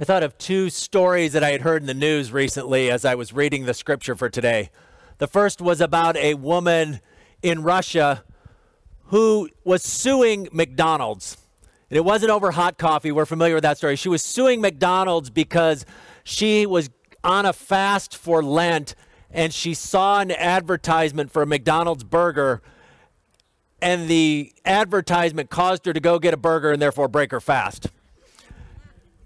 I thought of two stories that I had heard in the news recently as I was reading the scripture for today. The first was about a woman in Russia who was suing McDonald's. And it wasn't over hot coffee. We're familiar with that story. She was suing McDonald's because she was on a fast for Lent and she saw an advertisement for a McDonald's burger and the advertisement caused her to go get a burger and therefore break her fast.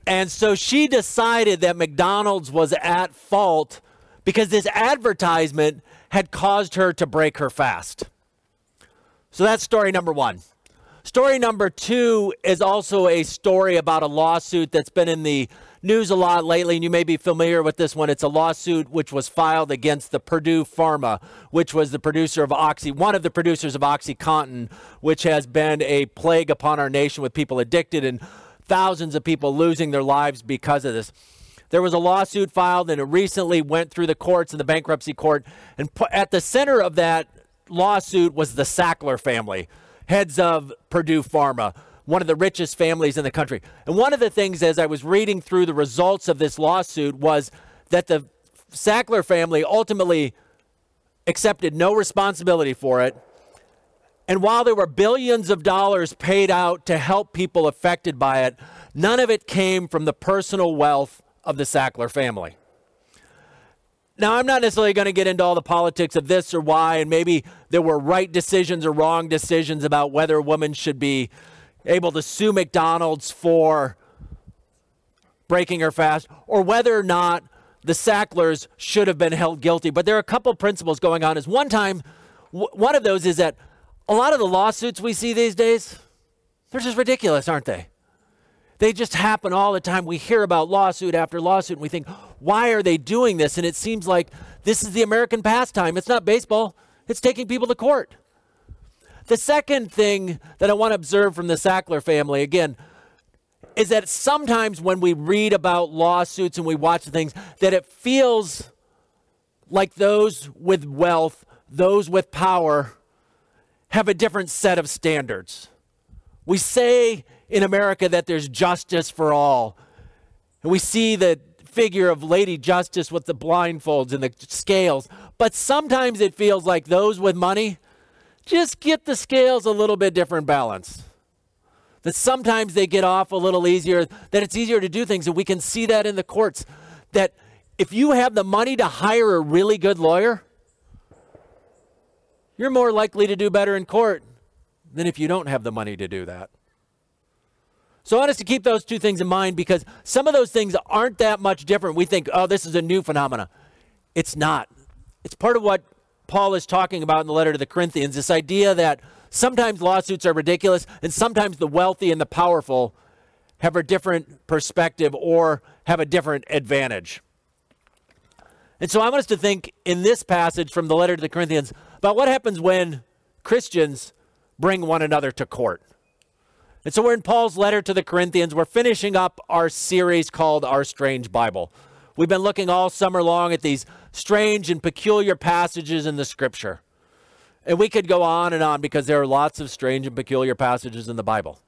And so she decided that McDonald's was at fault because this advertisement had caused her to break her fast. So that's story number one. Story number two is also a story about a lawsuit that's been in the news a lot lately, and you may be familiar with this one. It's a lawsuit which was filed against the Purdue Pharma, which was the producer of Oxy, one of the producers of OxyContin, which has been a plague upon our nation with people addicted and thousands of people losing their lives because of this. There was a lawsuit filed and it recently went through the courts and the bankruptcy court. And at the center of that lawsuit was the Sackler family, heads of Purdue Pharma, one of the richest families in the country. And one of the things as I was reading through the results of this lawsuit was that the Sackler family ultimately accepted no responsibility for it and while there were billions of dollars paid out to help people affected by it, none of it came from the personal wealth of the Sackler family. Now, I'm not necessarily going to get into all the politics of this or why, and maybe there were right decisions or wrong decisions about whether a woman should be able to sue McDonald's for breaking her fast, or whether or not the Sacklers should have been held guilty. But there are a couple principles going on. Is one time, w- one of those is that a lot of the lawsuits we see these days, they're just ridiculous, aren't they? They just happen all the time. We hear about lawsuit after lawsuit and we think, why are they doing this? And it seems like this is the American pastime. It's not baseball, it's taking people to court. The second thing that I want to observe from the Sackler family, again, is that sometimes when we read about lawsuits and we watch things, that it feels like those with wealth, those with power, have a different set of standards. We say in America that there's justice for all. And we see the figure of Lady Justice with the blindfolds and the scales. But sometimes it feels like those with money just get the scales a little bit different balance. That sometimes they get off a little easier, that it's easier to do things. And we can see that in the courts. That if you have the money to hire a really good lawyer, you're more likely to do better in court than if you don't have the money to do that. So I want us to keep those two things in mind because some of those things aren't that much different. We think, oh, this is a new phenomena. It's not. It's part of what Paul is talking about in the letter to the Corinthians this idea that sometimes lawsuits are ridiculous and sometimes the wealthy and the powerful have a different perspective or have a different advantage. And so I want us to think in this passage from the letter to the Corinthians about what happens when Christians bring one another to court. And so we're in Paul's letter to the Corinthians. We're finishing up our series called Our Strange Bible. We've been looking all summer long at these strange and peculiar passages in the scripture. And we could go on and on because there are lots of strange and peculiar passages in the Bible.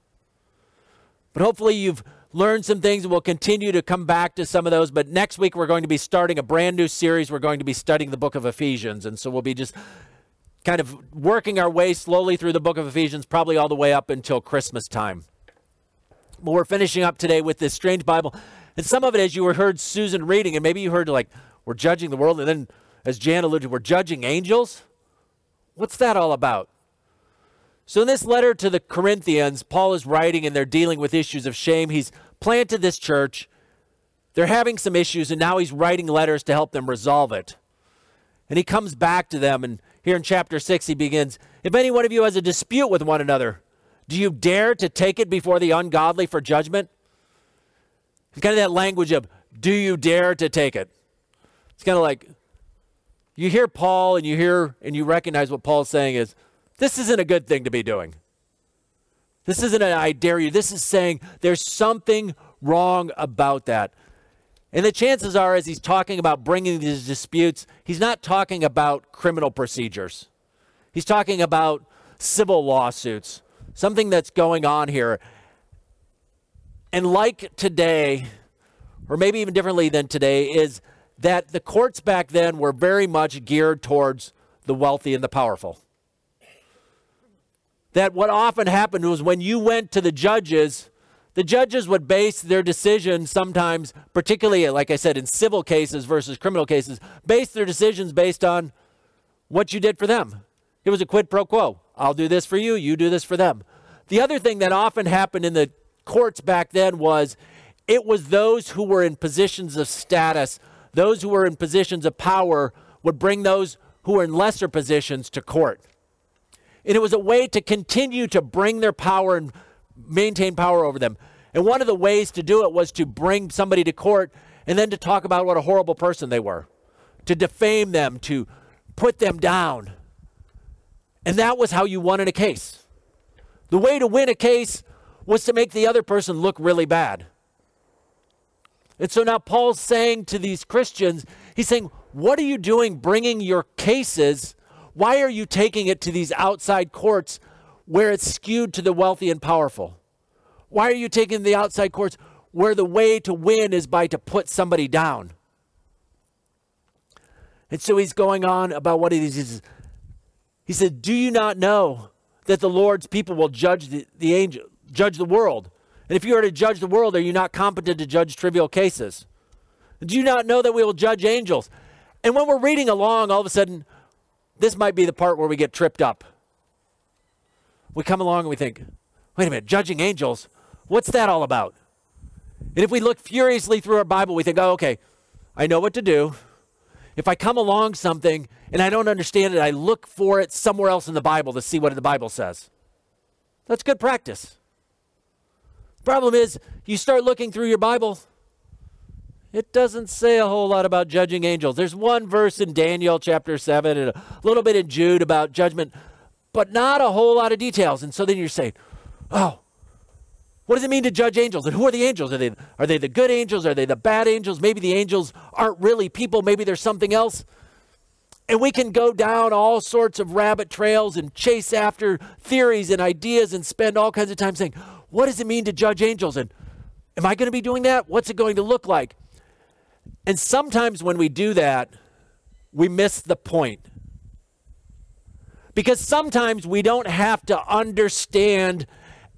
But hopefully you've learned some things and we'll continue to come back to some of those. But next week we're going to be starting a brand new series. We're going to be studying the book of Ephesians. And so we'll be just kind of working our way slowly through the book of Ephesians, probably all the way up until Christmas time. But we're finishing up today with this strange Bible. And some of it, as you heard Susan reading, and maybe you heard like, we're judging the world, and then as Jan alluded, we're judging angels. What's that all about? So, in this letter to the Corinthians, Paul is writing and they're dealing with issues of shame. He's planted this church. They're having some issues, and now he's writing letters to help them resolve it. And he comes back to them, and here in chapter 6, he begins If any one of you has a dispute with one another, do you dare to take it before the ungodly for judgment? It's kind of that language of, do you dare to take it? It's kind of like, you hear Paul and you hear and you recognize what Paul's saying is, this isn't a good thing to be doing. This isn't an I dare you. This is saying there's something wrong about that. And the chances are, as he's talking about bringing these disputes, he's not talking about criminal procedures. He's talking about civil lawsuits, something that's going on here. And like today, or maybe even differently than today, is that the courts back then were very much geared towards the wealthy and the powerful. That what often happened was when you went to the judges, the judges would base their decisions sometimes, particularly, like I said, in civil cases versus criminal cases, base their decisions based on what you did for them. It was a quid pro quo. I'll do this for you, you do this for them. The other thing that often happened in the courts back then was it was those who were in positions of status, those who were in positions of power, would bring those who were in lesser positions to court. And it was a way to continue to bring their power and maintain power over them. And one of the ways to do it was to bring somebody to court and then to talk about what a horrible person they were, to defame them, to put them down. And that was how you won in a case. The way to win a case was to make the other person look really bad. And so now Paul's saying to these Christians, he's saying, What are you doing bringing your cases? Why are you taking it to these outside courts where it's skewed to the wealthy and powerful? Why are you taking the outside courts where the way to win is by to put somebody down? And so he's going on about what he says. He said, Do you not know that the Lord's people will judge the, the angel, judge the world? And if you are to judge the world, are you not competent to judge trivial cases? Do you not know that we will judge angels? And when we're reading along, all of a sudden, this might be the part where we get tripped up. We come along and we think, wait a minute, judging angels, what's that all about? And if we look furiously through our Bible, we think, oh, okay, I know what to do. If I come along something and I don't understand it, I look for it somewhere else in the Bible to see what the Bible says. That's good practice. Problem is, you start looking through your Bible, it doesn't say a whole lot about judging angels. There's one verse in Daniel chapter 7 and a little bit in Jude about judgment, but not a whole lot of details. And so then you're saying, oh, what does it mean to judge angels? And who are the angels? Are they, are they the good angels? Are they the bad angels? Maybe the angels aren't really people. Maybe there's something else. And we can go down all sorts of rabbit trails and chase after theories and ideas and spend all kinds of time saying, what does it mean to judge angels? And am I going to be doing that? What's it going to look like? And sometimes when we do that, we miss the point. Because sometimes we don't have to understand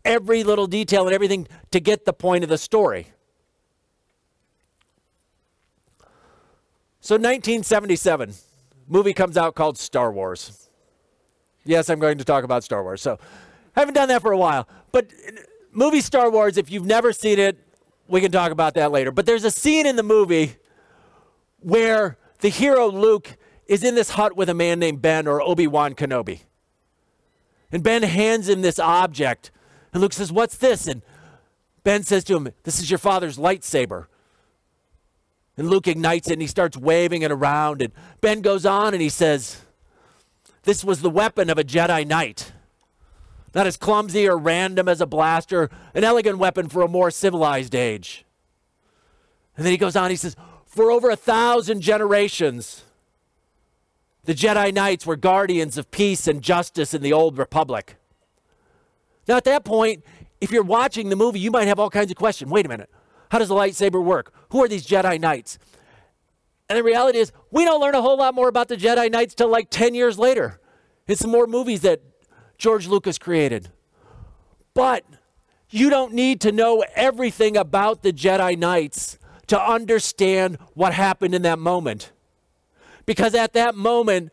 every little detail and everything to get the point of the story. So 1977, movie comes out called Star Wars. Yes, I'm going to talk about Star Wars. So I haven't done that for a while. But movie Star Wars, if you've never seen it, we can talk about that later. But there's a scene in the movie where the hero Luke is in this hut with a man named Ben or Obi Wan Kenobi. And Ben hands him this object. And Luke says, What's this? And Ben says to him, This is your father's lightsaber. And Luke ignites it and he starts waving it around. And Ben goes on and he says, This was the weapon of a Jedi Knight. Not as clumsy or random as a blaster, an elegant weapon for a more civilized age. And then he goes on, he says, For over a thousand generations, the Jedi Knights were guardians of peace and justice in the Old Republic. Now, at that point, if you're watching the movie, you might have all kinds of questions. Wait a minute. How does the lightsaber work? Who are these Jedi Knights? And the reality is, we don't learn a whole lot more about the Jedi Knights till like 10 years later. It's some more movies that George Lucas created. But you don't need to know everything about the Jedi Knights to understand what happened in that moment. Because at that moment,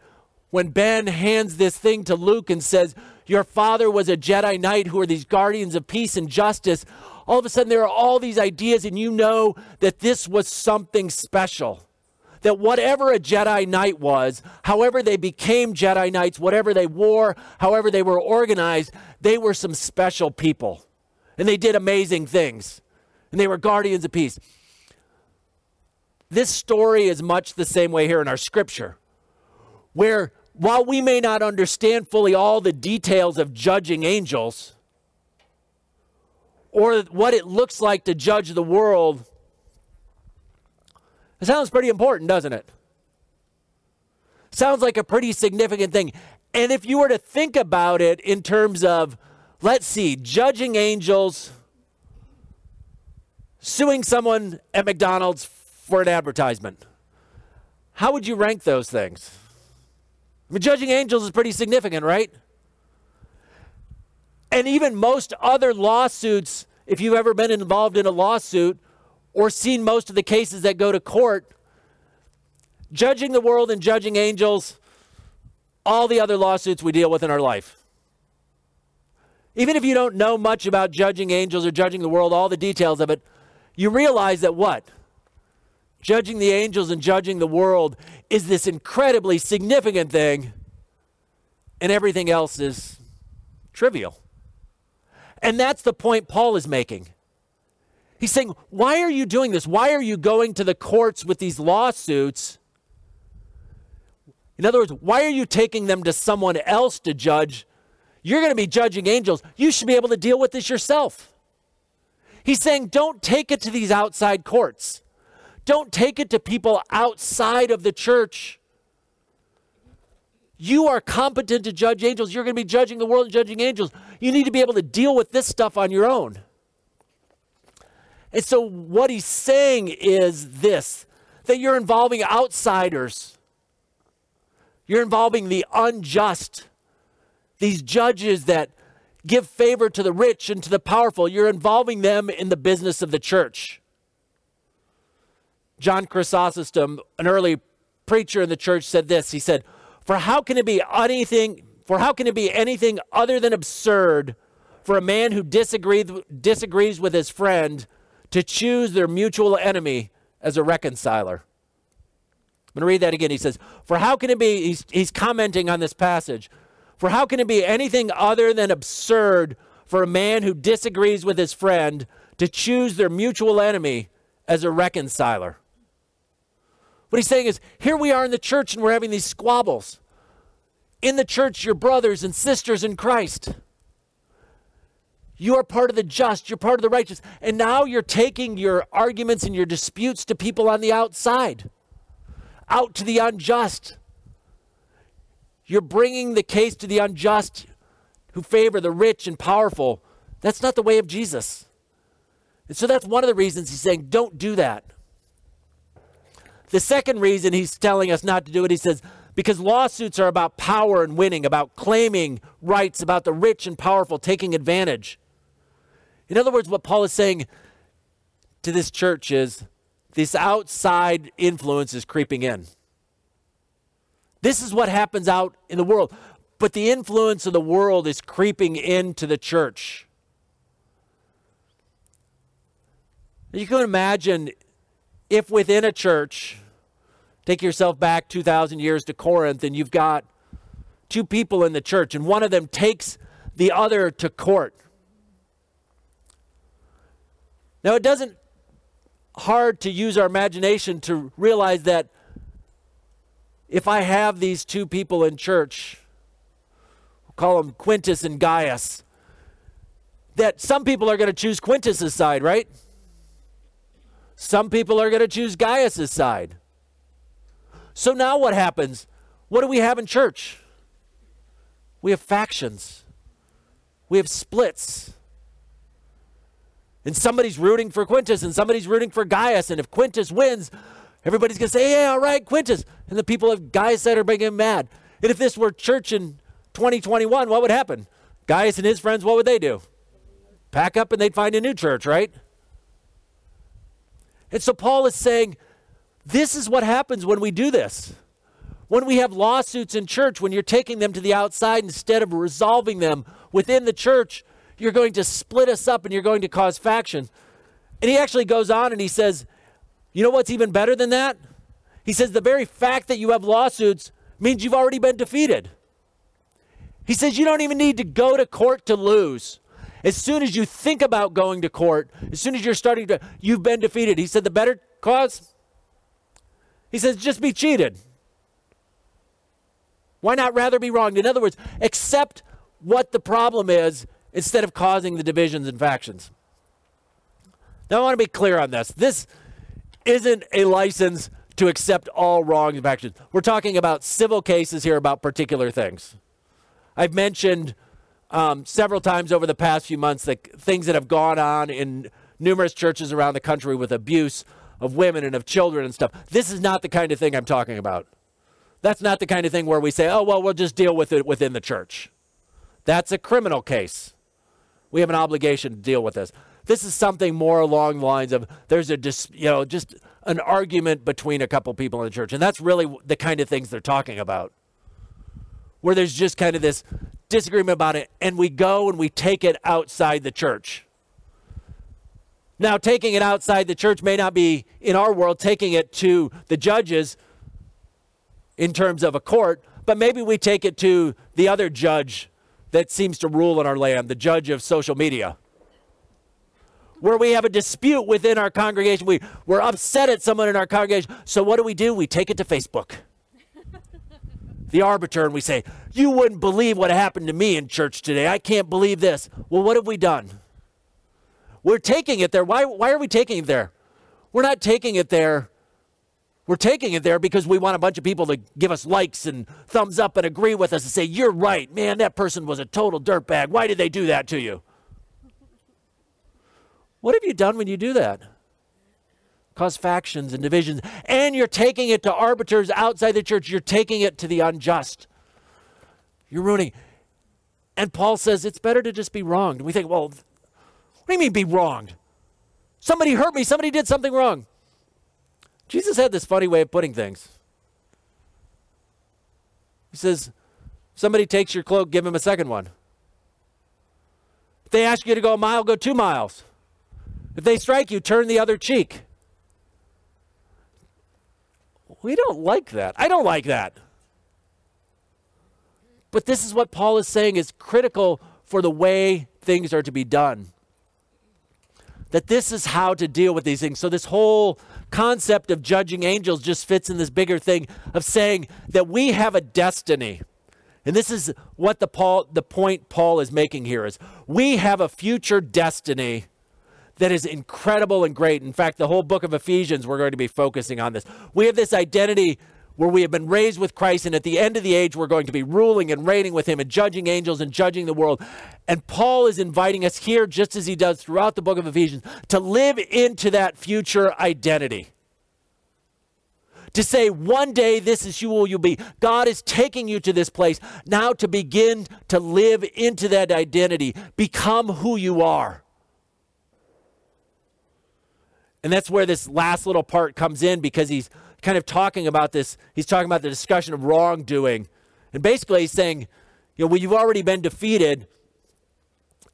when Ben hands this thing to Luke and says, Your father was a Jedi Knight who are these guardians of peace and justice, all of a sudden there are all these ideas, and you know that this was something special that whatever a Jedi Knight was, however they became Jedi Knights, whatever they wore, however they were organized, they were some special people. And they did amazing things. And they were guardians of peace. This story is much the same way here in our scripture, where while we may not understand fully all the details of judging angels, or what it looks like to judge the world, it sounds pretty important, doesn't it? Sounds like a pretty significant thing. And if you were to think about it in terms of, let's see, judging angels suing someone at McDonald's for an advertisement. How would you rank those things? I mean, judging angels is pretty significant, right? And even most other lawsuits, if you've ever been involved in a lawsuit or seen most of the cases that go to court, judging the world and judging angels, all the other lawsuits we deal with in our life. Even if you don't know much about judging angels or judging the world, all the details of it, you realize that what? Judging the angels and judging the world is this incredibly significant thing, and everything else is trivial. And that's the point Paul is making. He's saying, Why are you doing this? Why are you going to the courts with these lawsuits? In other words, why are you taking them to someone else to judge? You're going to be judging angels. You should be able to deal with this yourself. He's saying, Don't take it to these outside courts. Don't take it to people outside of the church. You are competent to judge angels. You're going to be judging the world and judging angels. You need to be able to deal with this stuff on your own. And so, what he's saying is this that you're involving outsiders, you're involving the unjust, these judges that give favor to the rich and to the powerful. You're involving them in the business of the church. John Chrysostom, an early preacher in the church, said this. He said, For how can it be anything, for how can it be anything other than absurd for a man who disagrees, disagrees with his friend to choose their mutual enemy as a reconciler? I'm going to read that again. He says, For how can it be, he's, he's commenting on this passage, for how can it be anything other than absurd for a man who disagrees with his friend to choose their mutual enemy as a reconciler? What he's saying is, here we are in the church and we're having these squabbles. In the church, you're brothers and sisters in Christ. You are part of the just, you're part of the righteous. And now you're taking your arguments and your disputes to people on the outside, out to the unjust. You're bringing the case to the unjust who favor the rich and powerful. That's not the way of Jesus. And so that's one of the reasons he's saying, don't do that. The second reason he's telling us not to do it, he says, because lawsuits are about power and winning, about claiming rights, about the rich and powerful taking advantage. In other words, what Paul is saying to this church is this outside influence is creeping in. This is what happens out in the world. But the influence of the world is creeping into the church. You can imagine if within a church Take yourself back 2,000 years to Corinth, and you've got two people in the church, and one of them takes the other to court. Now, it doesn't hard to use our imagination to realize that if I have these two people in church, we'll call them Quintus and Gaius, that some people are going to choose Quintus's side, right? Some people are going to choose Gaius's side. So now what happens? What do we have in church? We have factions, we have splits. And somebody's rooting for Quintus and somebody's rooting for Gaius. And if Quintus wins, everybody's going to say, yeah, all right, Quintus. And the people of Gaius that are making him mad. And if this were church in 2021, what would happen? Gaius and his friends, what would they do? Pack up and they'd find a new church, right? And so Paul is saying, this is what happens when we do this. When we have lawsuits in church, when you're taking them to the outside instead of resolving them within the church, you're going to split us up and you're going to cause faction. And he actually goes on and he says, You know what's even better than that? He says, The very fact that you have lawsuits means you've already been defeated. He says, You don't even need to go to court to lose. As soon as you think about going to court, as soon as you're starting to, you've been defeated. He said, The better cause? He says, just be cheated. Why not rather be wronged? In other words, accept what the problem is instead of causing the divisions and factions. Now, I want to be clear on this. This isn't a license to accept all wrongs and factions. We're talking about civil cases here about particular things. I've mentioned um, several times over the past few months that things that have gone on in numerous churches around the country with abuse of women and of children and stuff. This is not the kind of thing I'm talking about. That's not the kind of thing where we say, oh, well, we'll just deal with it within the church. That's a criminal case. We have an obligation to deal with this. This is something more along the lines of there's a dis, you know just an argument between a couple people in the church, and that's really the kind of things they're talking about. Where there's just kind of this disagreement about it, and we go and we take it outside the church. Now, taking it outside the church may not be in our world taking it to the judges in terms of a court, but maybe we take it to the other judge that seems to rule in our land, the judge of social media. Where we have a dispute within our congregation, we, we're upset at someone in our congregation. So, what do we do? We take it to Facebook, the arbiter, and we say, You wouldn't believe what happened to me in church today. I can't believe this. Well, what have we done? We're taking it there. Why, why are we taking it there? We're not taking it there we're taking it there because we want a bunch of people to give us likes and thumbs up and agree with us and say, You're right, man, that person was a total dirtbag. Why did they do that to you? What have you done when you do that? Cause factions and divisions. And you're taking it to arbiters outside the church. You're taking it to the unjust. You're ruining. And Paul says it's better to just be wronged. We think, well, what do you mean be wronged? Somebody hurt me. Somebody did something wrong. Jesus had this funny way of putting things. He says, somebody takes your cloak, give him a second one. If they ask you to go a mile, go two miles. If they strike you, turn the other cheek. We don't like that. I don't like that. But this is what Paul is saying is critical for the way things are to be done. That this is how to deal with these things. So, this whole concept of judging angels just fits in this bigger thing of saying that we have a destiny. And this is what the Paul the point Paul is making here is we have a future destiny that is incredible and great. In fact, the whole book of Ephesians we're going to be focusing on this. We have this identity where we have been raised with Christ, and at the end of the age, we're going to be ruling and reigning with Him and judging angels and judging the world. And Paul is inviting us here, just as he does throughout the book of Ephesians, to live into that future identity. To say, one day this is who you'll be. God is taking you to this place now to begin to live into that identity, become who you are. And that's where this last little part comes in because he's kind of talking about this. He's talking about the discussion of wrongdoing. And basically, he's saying, you know, when you've already been defeated,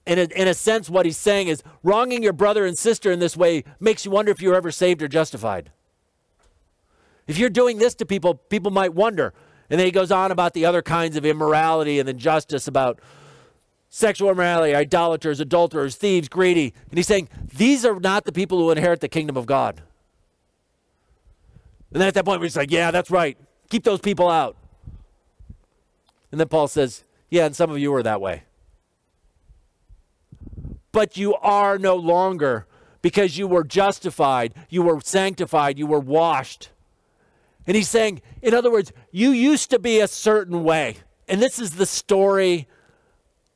in a, in a sense, what he's saying is wronging your brother and sister in this way makes you wonder if you're ever saved or justified. If you're doing this to people, people might wonder. And then he goes on about the other kinds of immorality and injustice about sexual immorality, idolaters, adulterers, thieves, greedy. And he's saying, these are not the people who inherit the kingdom of God. And then at that point, we're just like, yeah, that's right. Keep those people out. And then Paul says, yeah, and some of you are that way. But you are no longer because you were justified, you were sanctified, you were washed. And he's saying, in other words, you used to be a certain way. And this is the story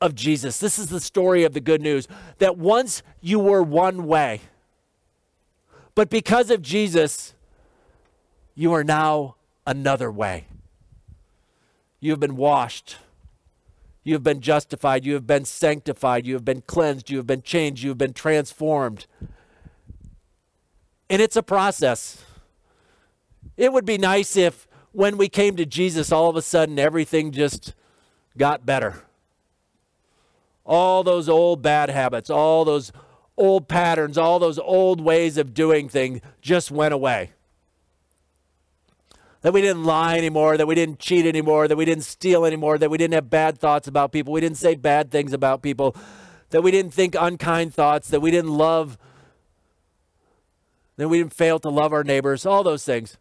of Jesus. This is the story of the good news that once you were one way, but because of Jesus, you are now another way. You have been washed. You have been justified. You have been sanctified. You have been cleansed. You have been changed. You have been transformed. And it's a process. It would be nice if when we came to Jesus, all of a sudden everything just got better. All those old bad habits, all those old patterns, all those old ways of doing things just went away that we didn't lie anymore, that we didn't cheat anymore, that we didn't steal anymore, that we didn't have bad thoughts about people, we didn't say bad things about people, that we didn't think unkind thoughts, that we didn't love, that we didn't fail to love our neighbors, all those things.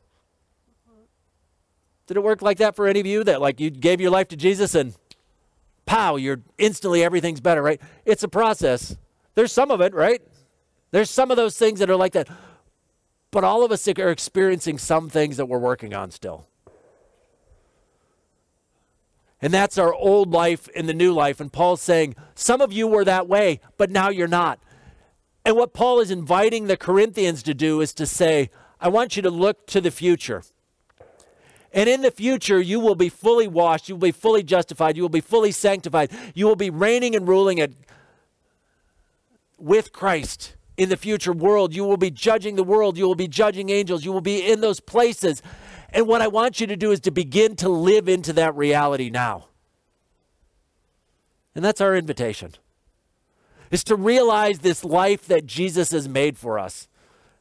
Did it work like that for any of you? That like you gave your life to Jesus and pow, you're instantly everything's better, right? It's a process. There's some of it, right? There's some of those things that are like that. But all of us are experiencing some things that we're working on still. And that's our old life and the new life. And Paul's saying, some of you were that way, but now you're not. And what Paul is inviting the Corinthians to do is to say, I want you to look to the future. And in the future, you will be fully washed, you will be fully justified, you will be fully sanctified, you will be reigning and ruling at, with Christ in the future world. You will be judging the world, you will be judging angels, you will be in those places. And what I want you to do is to begin to live into that reality now. And that's our invitation. Is to realize this life that Jesus has made for us.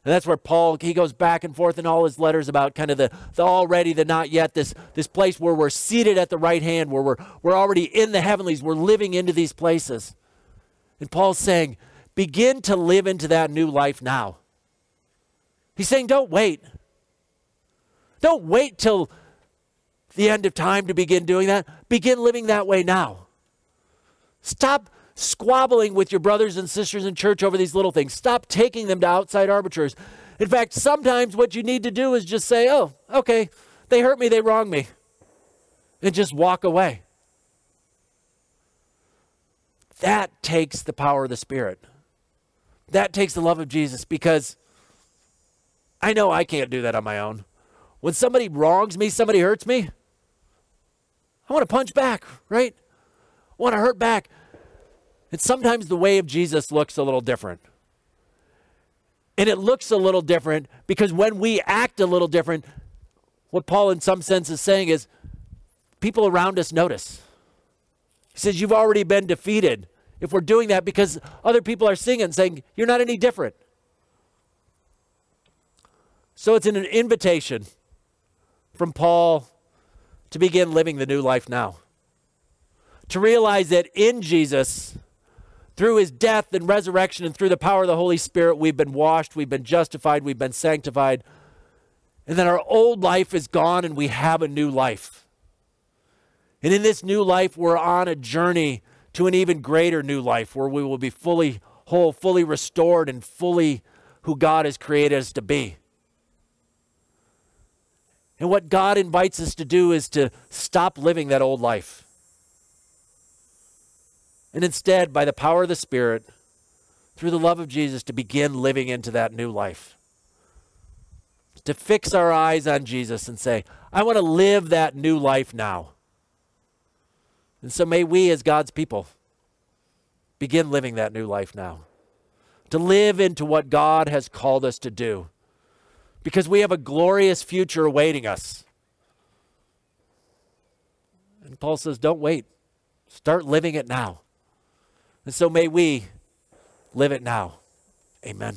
And that's where Paul he goes back and forth in all his letters about kind of the, the already, the not yet, this, this place where we're seated at the right hand, where we're, we're already in the heavenlies, we're living into these places. And Paul's saying, begin to live into that new life now. He's saying, don't wait. Don't wait till the end of time to begin doing that. Begin living that way now. Stop squabbling with your brothers and sisters in church over these little things. Stop taking them to outside arbiters. In fact, sometimes what you need to do is just say, oh, okay, they hurt me, they wronged me, and just walk away. That takes the power of the Spirit. That takes the love of Jesus because I know I can't do that on my own. When somebody wrongs me, somebody hurts me, I want to punch back, right? I want to hurt back. And sometimes the way of Jesus looks a little different. And it looks a little different because when we act a little different, what Paul, in some sense, is saying is people around us notice. He says, You've already been defeated. If we're doing that because other people are singing, saying, You're not any different. So it's an invitation from Paul to begin living the new life now. To realize that in Jesus, through his death and resurrection and through the power of the Holy Spirit, we've been washed, we've been justified, we've been sanctified, and that our old life is gone and we have a new life. And in this new life, we're on a journey to an even greater new life where we will be fully whole, fully restored, and fully who God has created us to be. And what God invites us to do is to stop living that old life. And instead, by the power of the Spirit, through the love of Jesus, to begin living into that new life. To fix our eyes on Jesus and say, I want to live that new life now. And so may we, as God's people, begin living that new life now. To live into what God has called us to do because we have a glorious future awaiting us. And Paul says, don't wait. Start living it now. And so may we live it now. Amen.